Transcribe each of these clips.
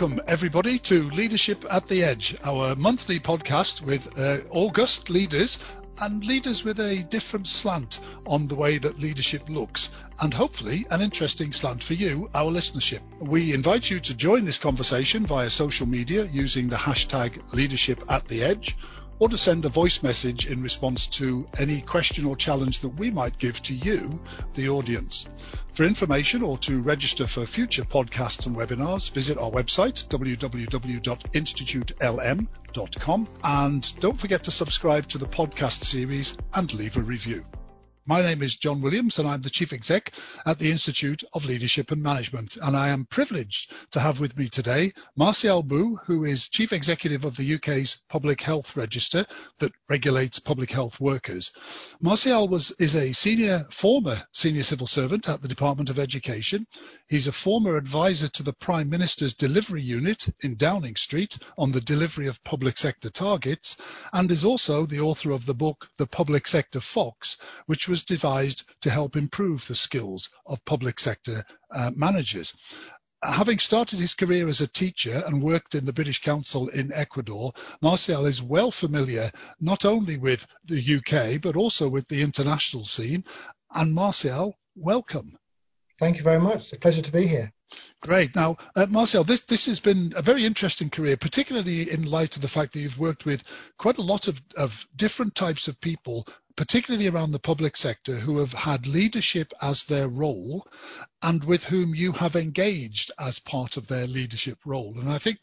Welcome, everybody, to Leadership at the Edge, our monthly podcast with uh, August leaders and leaders with a different slant on the way that leadership looks, and hopefully an interesting slant for you, our listenership. We invite you to join this conversation via social media using the hashtag Leadership at the Edge or to send a voice message in response to any question or challenge that we might give to you, the audience. For information or to register for future podcasts and webinars, visit our website, www.institutelm.com, and don't forget to subscribe to the podcast series and leave a review. My name is John Williams and I'm the Chief Exec at the Institute of Leadership and Management. And I am privileged to have with me today Marcial Boo, who is Chief Executive of the UK's Public Health Register that regulates public health workers. Martial was, is a senior, former senior civil servant at the Department of Education. He's a former advisor to the Prime Minister's Delivery Unit in Downing Street on the delivery of public sector targets and is also the author of the book The Public Sector Fox, which was was devised to help improve the skills of public sector uh, managers. Having started his career as a teacher and worked in the British Council in Ecuador, Marcial is well familiar not only with the UK but also with the international scene. And Marcial, welcome. Thank you very much. It's a pleasure to be here. Great. Now, uh, Marcial, this this has been a very interesting career, particularly in light of the fact that you've worked with quite a lot of, of different types of people particularly around the public sector, who have had leadership as their role and with whom you have engaged as part of their leadership role. And I think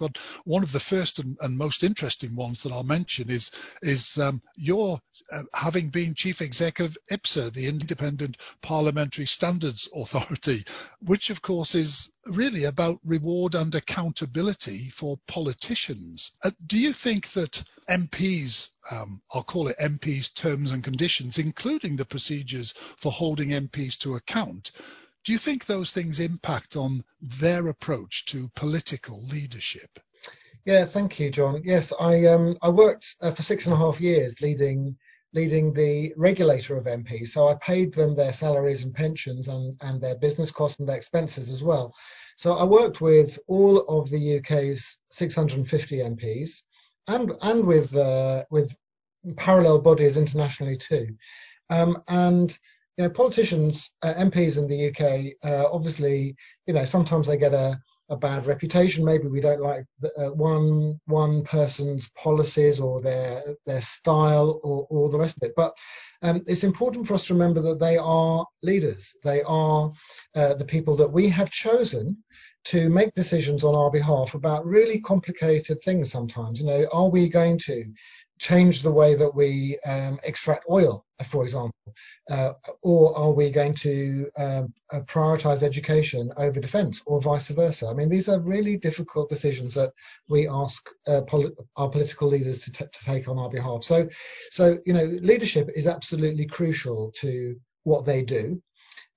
one of the first and, and most interesting ones that I'll mention is is um, your uh, having been chief exec of IPSA, the Independent Parliamentary Standards Authority, which of course is really about reward and accountability for politicians. Uh, do you think that MPs, um, I'll call it MPs terms and conditions, including the procedures for holding MPs to account, do you think those things impact on their approach to political leadership? Yeah, thank you, John. Yes, I um, I worked uh, for six and a half years leading leading the regulator of MPs. So I paid them their salaries and pensions and, and their business costs and their expenses as well. So I worked with all of the UK's 650 MPs and and with uh, with parallel bodies internationally too. Um, and you know, politicians, uh, MPs in the UK, uh, obviously, you know, sometimes they get a, a bad reputation. Maybe we don't like the, uh, one one person's policies or their their style or, or the rest of it. But um, it's important for us to remember that they are leaders. They are uh, the people that we have chosen to make decisions on our behalf about really complicated things sometimes. You know, are we going to change the way that we um, extract oil, for example? Uh, or are we going to um, uh, prioritize education over defense or vice versa? I mean, these are really difficult decisions that we ask uh, our political leaders to, t- to take on our behalf. So, so, you know, leadership is absolutely crucial to what they do.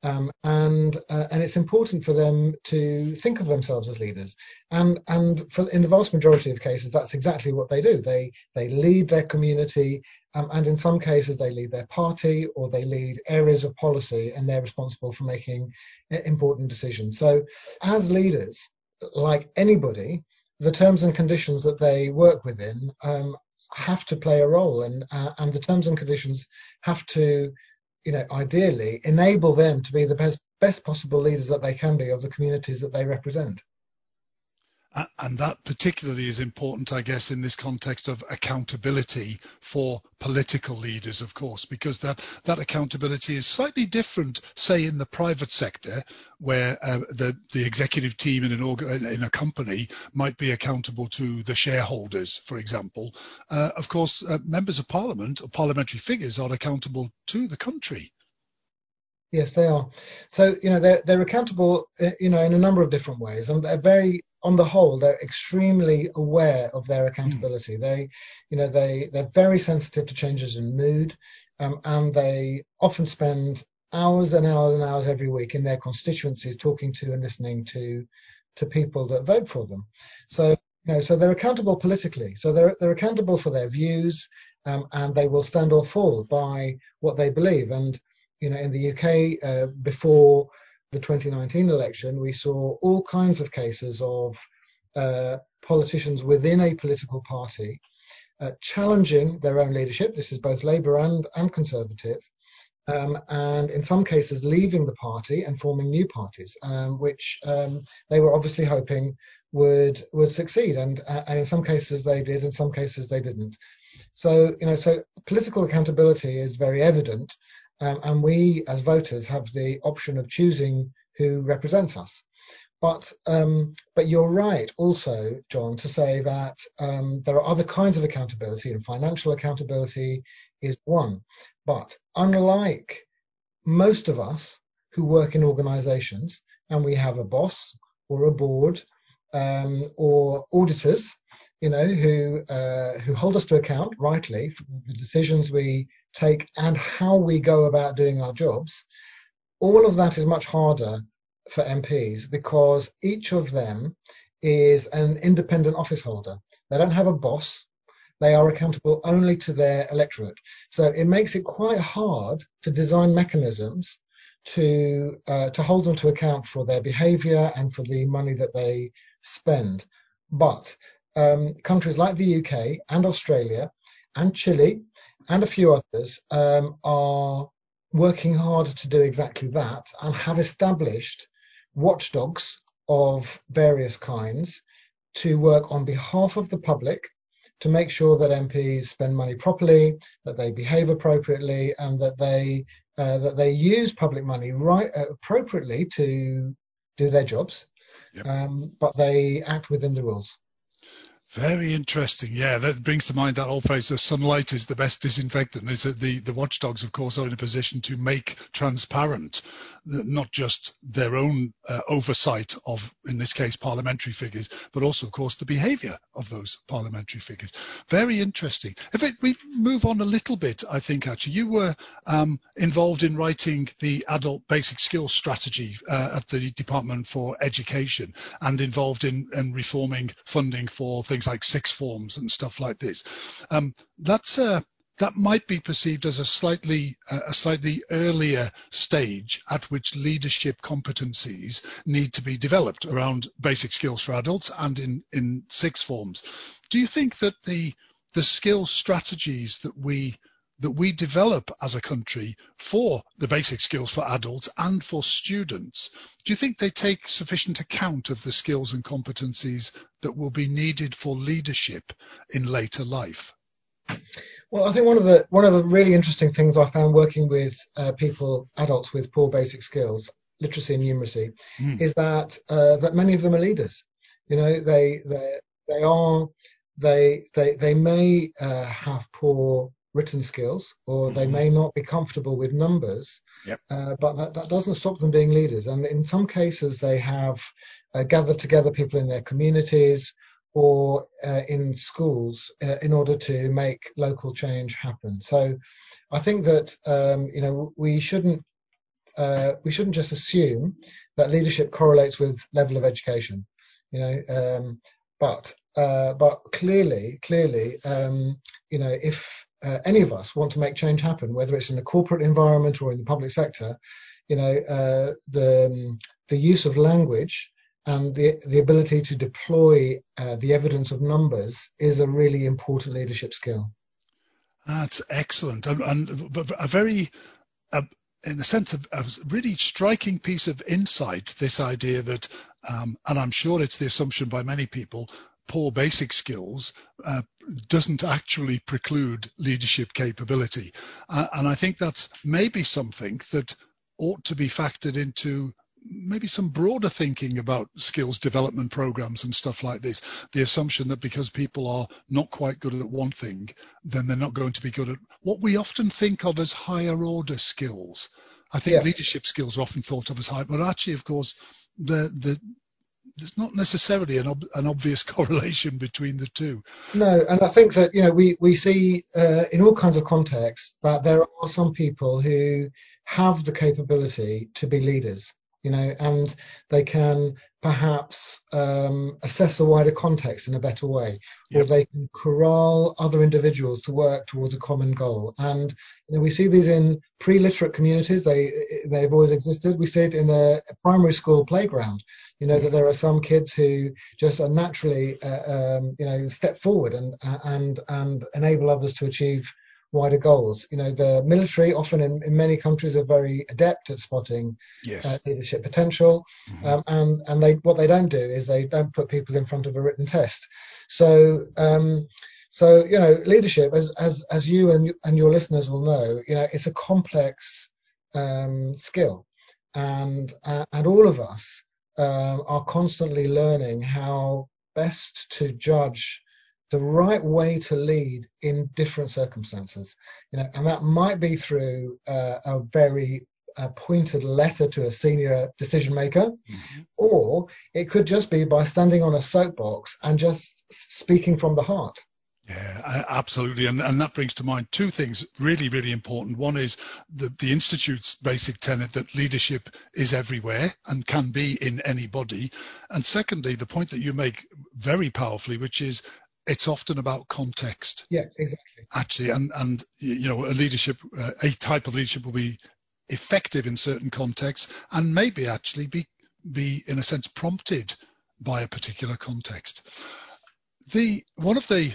Um, and uh, and it's important for them to think of themselves as leaders. And and for, in the vast majority of cases, that's exactly what they do. They they lead their community, um, and in some cases, they lead their party or they lead areas of policy, and they're responsible for making important decisions. So, as leaders, like anybody, the terms and conditions that they work within um, have to play a role, and uh, and the terms and conditions have to you know, ideally enable them to be the best best possible leaders that they can be of the communities that they represent. And that particularly is important, I guess, in this context of accountability for political leaders, of course, because that, that accountability is slightly different, say, in the private sector, where uh, the, the executive team in, an in a company might be accountable to the shareholders, for example. Uh, of course, uh, members of parliament or parliamentary figures are accountable to the country. Yes, they are. So you know they're they're accountable, uh, you know, in a number of different ways, and they're very on the whole, they're extremely aware of their accountability. Mm. They, you know, they they're very sensitive to changes in mood, um, and they often spend hours and hours and hours every week in their constituencies talking to and listening to to people that vote for them. So, you know, so they're accountable politically. So they're they're accountable for their views, um, and they will stand or fall by what they believe. And you know, in the UK, uh, before the 2019 election, we saw all kinds of cases of uh, politicians within a political party uh, challenging their own leadership. This is both Labour and, and Conservative. Um, and in some cases leaving the party and forming new parties, um, which um, they were obviously hoping would would succeed. And, uh, and in some cases they did, in some cases they didn't. So you know, so political accountability is very evident, um, and we as voters have the option of choosing who represents us. But um, but you're right also, John, to say that um, there are other kinds of accountability, and financial accountability is one. But unlike most of us who work in organisations, and we have a boss or a board um, or auditors, you know, who uh, who hold us to account rightly for the decisions we take and how we go about doing our jobs. All of that is much harder for MPs because each of them is an independent office holder. They don't have a boss. They are accountable only to their electorate. So it makes it quite hard to design mechanisms to uh, to hold them to account for their behaviour and for the money that they spend. But um, countries like the UK and Australia and Chile and a few others um, are working hard to do exactly that and have established watchdogs of various kinds to work on behalf of the public to make sure that MPs spend money properly, that they behave appropriately, and that they uh, that they use public money right uh, appropriately to do their jobs, yep. um, but they act within the rules. Very interesting. Yeah, that brings to mind that old phrase, the sunlight is the best disinfectant, is that the, the watchdogs, of course, are in a position to make transparent not just their own uh, oversight of, in this case, parliamentary figures, but also, of course, the behaviour of those parliamentary figures. Very interesting. If it, we move on a little bit, I think, actually, you were um, involved in writing the adult basic skills strategy uh, at the Department for Education and involved in, in reforming funding for things things like sixth forms and stuff like this. Um, that's uh, that might be perceived as a slightly uh, a slightly earlier stage at which leadership competencies need to be developed around basic skills for adults and in in sixth forms. Do you think that the the skills strategies that we that we develop as a country for the basic skills for adults and for students, do you think they take sufficient account of the skills and competencies that will be needed for leadership in later life? Well, I think one of the one of the really interesting things I found working with uh, people, adults with poor basic skills, literacy and numeracy, mm. is that uh, that many of them are leaders. You know, they they they are they they they may uh, have poor written skills or they mm-hmm. may not be comfortable with numbers yep. uh, but that, that doesn't stop them being leaders and in some cases they have uh, gathered together people in their communities or uh, in schools uh, in order to make local change happen so i think that um, you know we shouldn't uh, we shouldn't just assume that leadership correlates with level of education you know um, but uh, but clearly clearly um, you know if uh, any of us want to make change happen, whether it's in the corporate environment or in the public sector, you know, uh, the um, the use of language and the the ability to deploy uh, the evidence of numbers is a really important leadership skill. That's excellent, and, and a very in a sense, a, a, really striking piece of insight. This idea that, um, and I'm sure it's the assumption by many people, poor basic skills uh, doesn't actually preclude leadership capability. Uh, and I think that's maybe something that ought to be factored into maybe some broader thinking about skills development programs and stuff like this. The assumption that because people are not quite good at one thing, then they're not going to be good at what we often think of as higher order skills. I think leadership skills are often thought of as high, but actually, of course, the the there's not necessarily an, ob- an obvious correlation between the two. No, and I think that you know we we see uh, in all kinds of contexts that there are some people who have the capability to be leaders, you know, and they can perhaps um, assess a wider context in a better way, yep. or they can corral other individuals to work towards a common goal. And you know, we see these in pre-literate communities; they they've always existed. We see it in a primary school playground. You know that there are some kids who just are naturally, uh, um, you know, step forward and and and enable others to achieve wider goals. You know, the military often in, in many countries are very adept at spotting yes. uh, leadership potential, mm-hmm. um, and and they what they don't do is they don't put people in front of a written test. So. Um, so you know, leadership, as as as you and and your listeners will know, you know, it's a complex um, skill, and uh, and all of us uh, are constantly learning how best to judge the right way to lead in different circumstances. You know, and that might be through uh, a very uh, pointed letter to a senior decision maker, mm-hmm. or it could just be by standing on a soapbox and just speaking from the heart. Yeah, absolutely. And, and that brings to mind two things really, really important. One is the, the Institute's basic tenet that leadership is everywhere and can be in anybody. And secondly, the point that you make very powerfully, which is it's often about context. Yeah, exactly. Actually, and and you know, a leadership, uh, a type of leadership will be effective in certain contexts, and maybe actually be be in a sense prompted by a particular context. The one of the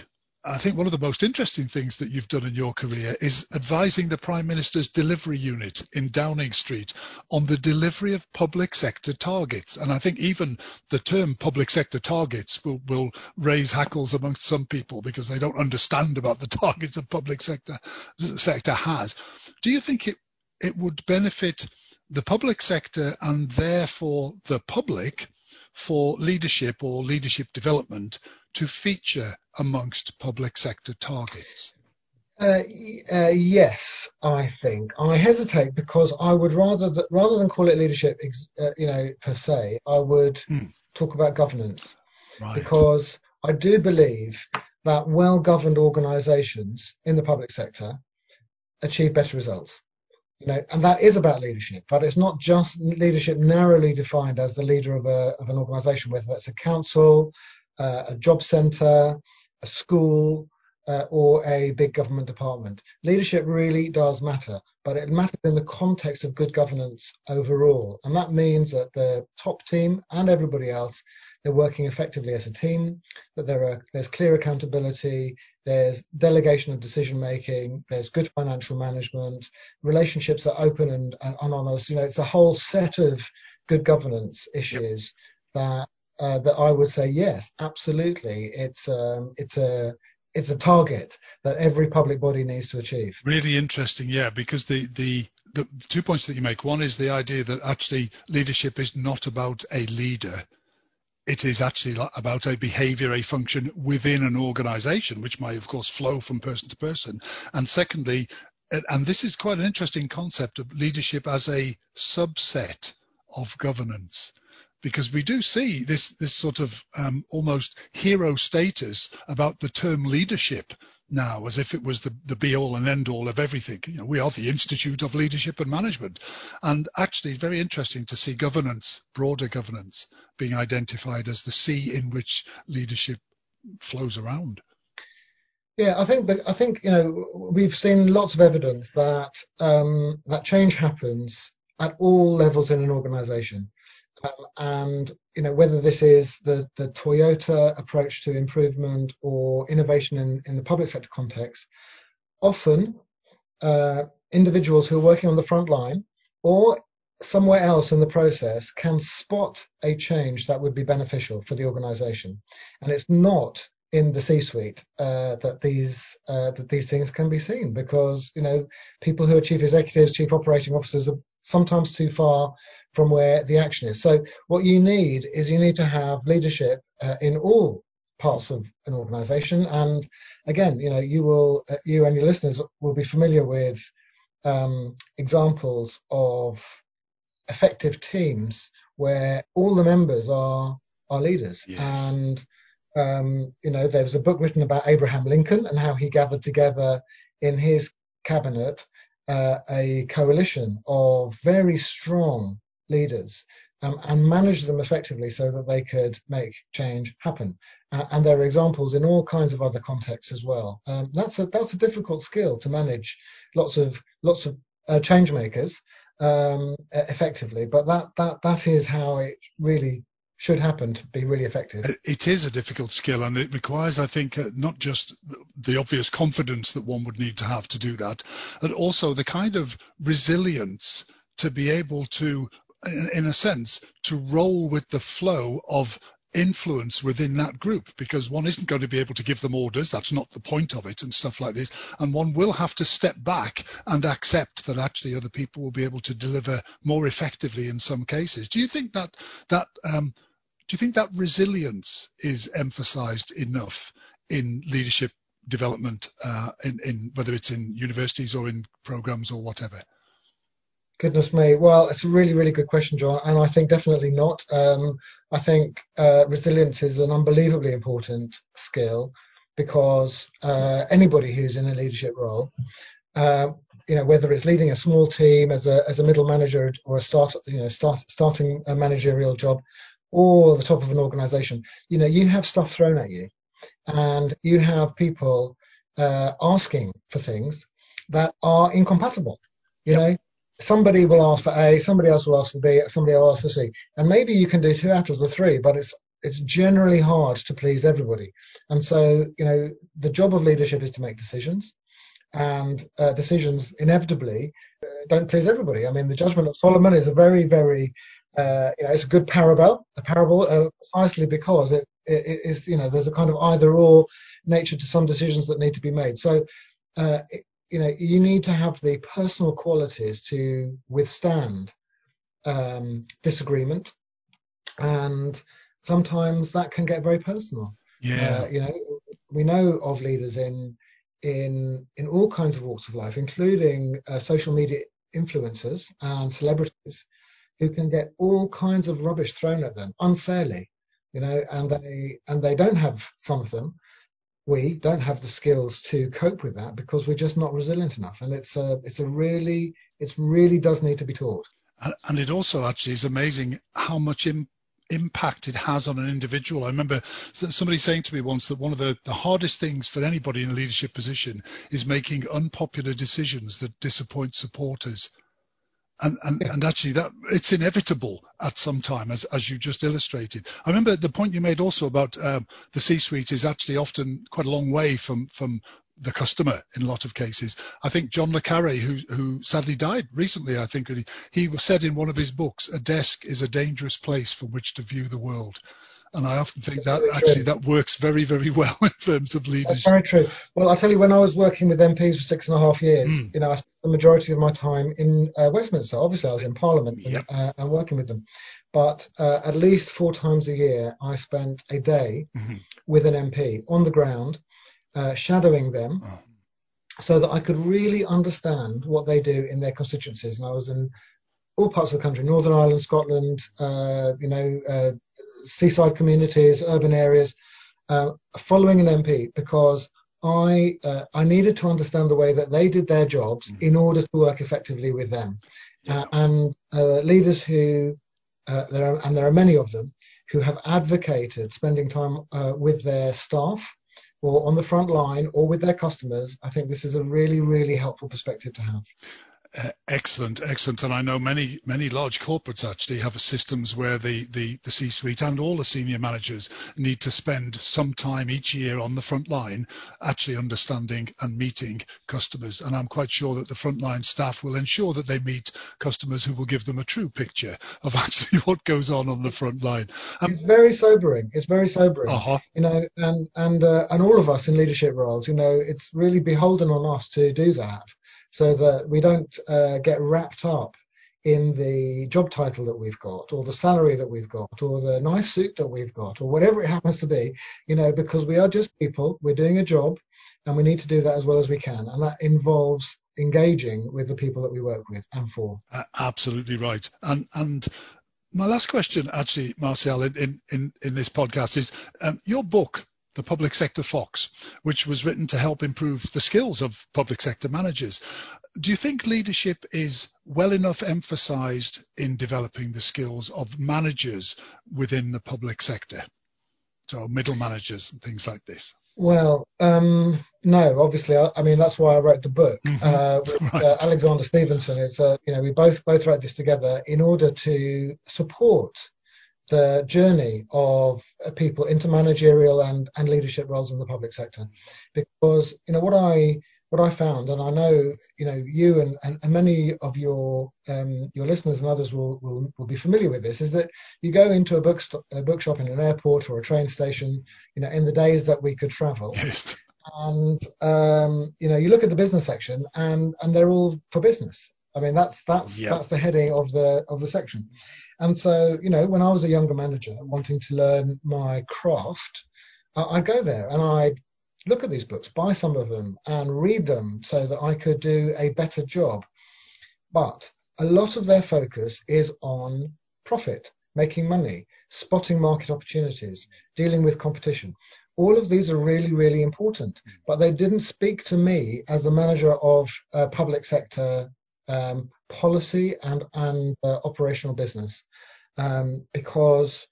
I think one of the most interesting things that you've done in your career is advising the Prime Minister's delivery unit in Downing Street on the delivery of public sector targets. And I think even the term public sector targets will, will raise hackles amongst some people because they don't understand about the targets the public sector sector has. Do you think it it would benefit the public sector and therefore the public for leadership or leadership development to feature amongst public sector targets? Uh, uh, yes, I think I hesitate because I would rather that rather than call it leadership, uh, you know, per se, I would mm. talk about governance right. because I do believe that well-governed organisations in the public sector achieve better results. You know, and that is about leadership, but it's not just leadership narrowly defined as the leader of a of an organisation, whether that's a council, uh, a job centre, a school, uh, or a big government department. Leadership really does matter, but it matters in the context of good governance overall. And that means that the top team and everybody else, they're working effectively as a team, that there are there's clear accountability, there's delegation of decision making, there's good financial management, relationships are open and, and, honest. You know, it's a whole set of good governance issues yep. that uh, that I would say yes, absolutely. It's um, it's a it's a target that every public body needs to achieve. Really interesting, yeah, because the the the two points that you make. One is the idea that actually leadership is not about a leader. It is actually about a behavior, a function within an organization, which might, of course, flow from person to person. And secondly, and this is quite an interesting concept of leadership as a subset of governance because we do see this this sort of um, almost hero status about the term leadership now as if it was the, the be all and end all of everything. You know, we are the Institute of Leadership and Management. And actually very interesting to see governance, broader governance, being identified as the sea in which leadership flows around. Yeah, I think I think you know we've seen lots of evidence that um, that change happens at all levels in an organization. And you know whether this is the, the Toyota approach to improvement or innovation in, in the public sector context, often uh, individuals who are working on the front line or somewhere else in the process can spot a change that would be beneficial for the organization. And it's not in the C-suite uh, that these uh, that these things can be seen because you know people who are chief executives, chief operating officers are sometimes too far from where the action is. So what you need is you need to have leadership uh, in all parts of an organization. And again, you know, you will, uh, you and your listeners will be familiar with um, examples of effective teams where all the members are are leaders. Yes. And um, you know, there was a book written about Abraham Lincoln and how he gathered together in his cabinet uh, a coalition of very strong leaders um, and manage them effectively so that they could make change happen. Uh, and there are examples in all kinds of other contexts as well. Um, that's a that's a difficult skill to manage lots of lots of uh, change makers um, effectively, but that that that is how it really should happen to be really effective. It is a difficult skill, and it requires, I think, uh, not just the obvious confidence that one would need to have to do that, but also the kind of resilience to be able to in a sense, to roll with the flow of influence within that group because one isn't going to be able to give them orders. That's not the point of it and stuff like this. And one will have to step back and accept that actually other people will be able to deliver more effectively in some cases. Do you think that that um, do you think that resilience is emphasized enough in leadership development uh, in, in whether it's in universities or in programs or whatever? Goodness me. Well, it's a really, really good question, John. And I think definitely not. Um, I think uh, resilience is an unbelievably important skill because uh, anybody who's in a leadership role, uh, you know, whether it's leading a small team as a as a middle manager or a start, you know, start starting a managerial job, or the top of an organization, you know, you have stuff thrown at you, and you have people uh, asking for things that are incompatible. You yep. know, somebody will ask for A, somebody else will ask for B, somebody will ask for C. And maybe you can do two out of the three, but it's it's generally hard to please everybody. And so, you know, the job of leadership is to make decisions. And uh, decisions inevitably uh, don't please everybody. I mean, the judgment of Solomon is a very, very, uh, you know, it's a good parable, a parable, uh, precisely because it, it, is, you know, there's a kind of either or nature to some decisions that need to be made. So, uh, you know, you need to have the personal qualities to withstand um, disagreement, and sometimes that can get very personal. Yeah, uh, you know, we know of leaders in in in all kinds of walks of life, including uh, social media influencers and celebrities, who can get all kinds of rubbish thrown at them unfairly. You know, and they and they don't have some of them we don't have the skills to cope with that because we're just not resilient enough. And it's a, it's a really, it really does need to be taught. And it also actually is amazing how much Im- impact it has on an individual. I remember somebody saying to me once that one of the, the hardest things for anybody in a leadership position is making unpopular decisions that disappoint supporters and and, and actually that it's inevitable at some time as as you just illustrated i remember the point you made also about um, the c suite is actually often quite a long way from from the customer in a lot of cases. I think John le Carre, who who sadly died recently, I think he said in one of his books, "A desk is a dangerous place from which to view the world." And I often think That's that actually true. that works very, very well in terms of leadership. That's very true. Well, I'll tell you, when I was working with MPs for six and a half years, mm. you know, I spent the majority of my time in uh, Westminster. Obviously, I was in Parliament yep. and, uh, and, working with them. But uh, at least four times a year, I spent a day mm-hmm. with an MP on the ground, uh, shadowing them. Oh. So that I could really understand what they do in their constituencies, and I was in all parts of the country, Northern Ireland, Scotland, uh, you know, uh, seaside communities, urban areas, uh, following an MP because I uh, I needed to understand the way that they did their jobs mm. in order to work effectively with them, yeah. Uh, and uh, leaders who there are, and there are many of them who have advocated spending time with their staff or on the front line or with their customers. I think this is a really really helpful perspective to have. Uh, excellent, excellent. And I know many, many large corporates actually have systems where the, the, the C-suite and all the senior managers need to spend some time each year on the front line actually understanding and meeting customers. And I'm quite sure that the frontline staff will ensure that they meet customers who will give them a true picture of actually what goes on on the front line. Um, it's very sobering. It's very sobering. Uh-huh. You know, and and uh, and all of us in leadership roles, you know, it's really beholden on us to do that so that we don't uh, get wrapped up in the job title that we've got or the salary that we've got or the nice suit that we've got or whatever it happens to be you know because we are just people we're doing a job and we need to do that as well as we can. And that involves engaging with the people that we work with and for. Uh, absolutely right. And and my last question actually Marcial in in in, this podcast is um, your book the Public Sector Fox, which was written to help improve the skills of public sector managers. Do you think leadership is well enough emphasized in developing the skills of managers within the public sector? So middle managers and things like this. Well, um, no, obviously, I, I, mean that's why I wrote the book mm-hmm. uh, with right. uh, Alexander Stevenson. It's uh, you know we both both wrote this together in order to support the journey of uh, people into managerial and and leadership roles in the public sector, because you know what I what I found, and I know you know you and, and, and many of your um, your listeners and others will, will will be familiar with this, is that you go into a bookstop, a bookshop in an airport or a train station, you know, in the days that we could travel, and um, you know you look at the business section, and and they're all for business. I mean that's that's yep. that's the heading of the of the section, and so you know when I was a younger manager wanting to learn my craft, I'd go there and I'd look at these books, buy some of them, and read them so that I could do a better job. But a lot of their focus is on profit, making money, spotting market opportunities, dealing with competition. All of these are really, really important, but they didn't speak to me as the manager of a public sector um, policy and, and uh, operational business um, because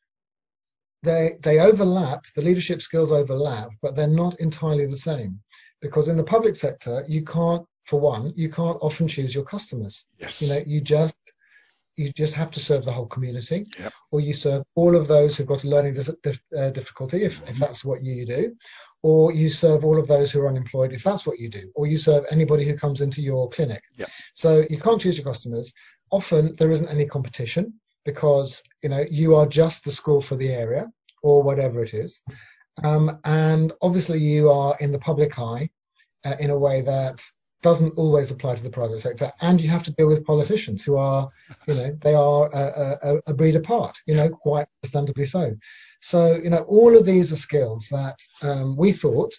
they they overlap the leadership skills overlap but they're not entirely the same. Because in the public sector you can't for one you can't often choose your customers. Yes. You know you just you just have to serve the whole community yep. or you serve all of those who've got a learning dis- uh, difficulty if, mm-hmm. if that's what you do or you serve all of those who are unemployed if that's what you do or you serve anybody who comes into your clinic yep. so you can't choose your customers often there isn't any competition because you know you are just the school for the area or whatever it is. Um, and obviously, you are in the public eye uh, in a way that doesn't always apply to the private sector. And you have to deal with politicians who are, you know, they are a, a, a breed apart, you know, quite understandably so. So, you know, all of these are skills that um, we thought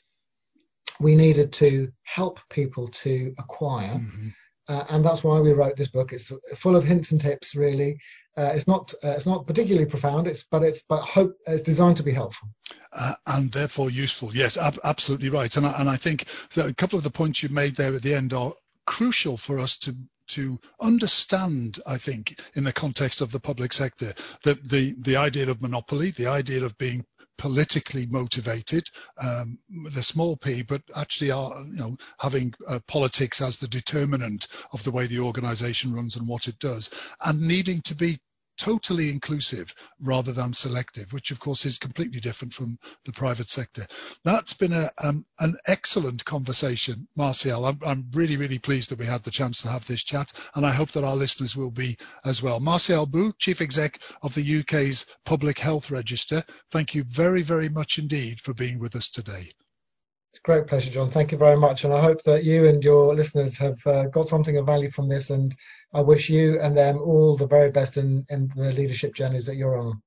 we needed to help people to acquire. Mm-hmm. Uh, and that's why we wrote this book. It's full of hints and tips, really, uh, it's not uh, it's not particularly profound. It's but it's but hope it's designed to be helpful. Uh, and therefore useful. Yes, ab- absolutely right. And I, and I think a couple of the points you made there at the end are crucial for us to to understand, I think, in the context of the public sector, the the, the idea of monopoly, the idea of being politically motivated, um, the small p, but actually are you know having uh, politics as the determinant of the way the organisation runs and what it does, and needing to be totally inclusive rather than selective, which of course is completely different from the private sector. That's been a, um, an excellent conversation, Marcial. I'm, I'm, really, really pleased that we had the chance to have this chat, and I hope that our listeners will be as well. Marcial Boo, Chief Exec of the UK's Public Health Register, thank you very, very much indeed for being with us today. It's a great pleasure, John. Thank you very much. And I hope that you and your listeners have uh, got something of value from this. And I wish you and them all the very best in, in the leadership journeys that you're on.